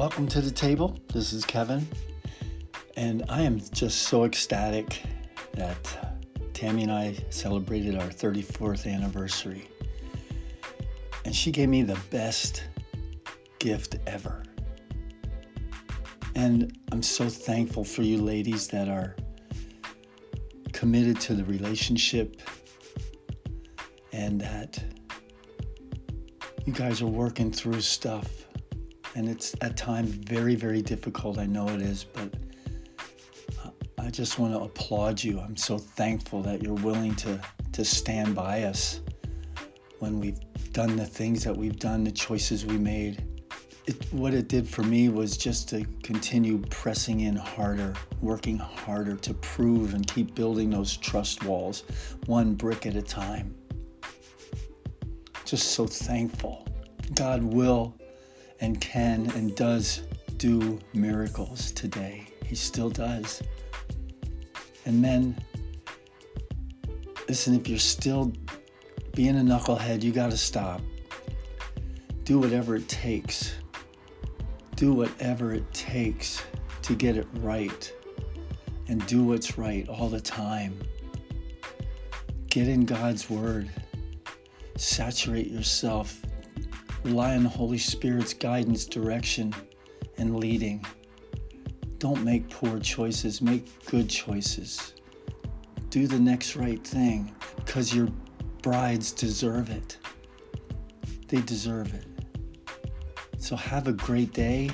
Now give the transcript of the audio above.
welcome to the table. This is Kevin, and I am just so ecstatic that Tammy and I celebrated our 34th anniversary. And she gave me the best gift ever. And I'm so thankful for you ladies that are committed to the relationship and that you guys are working through stuff. And it's at times very, very difficult. I know it is, but I just want to applaud you. I'm so thankful that you're willing to, to stand by us when we've done the things that we've done, the choices we made. It, what it did for me was just to continue pressing in harder, working harder to prove and keep building those trust walls, one brick at a time. Just so thankful. God will and can and does do miracles today. He still does. And men, listen, if you're still being a knucklehead, you got to stop. Do whatever it takes. Do whatever it takes to get it right and do what's right all the time. Get in God's Word. Saturate yourself. Rely on the Holy Spirit's guidance, direction, and leading. Don't make poor choices, make good choices. Do the next right thing because your brides deserve it. They deserve it. So have a great day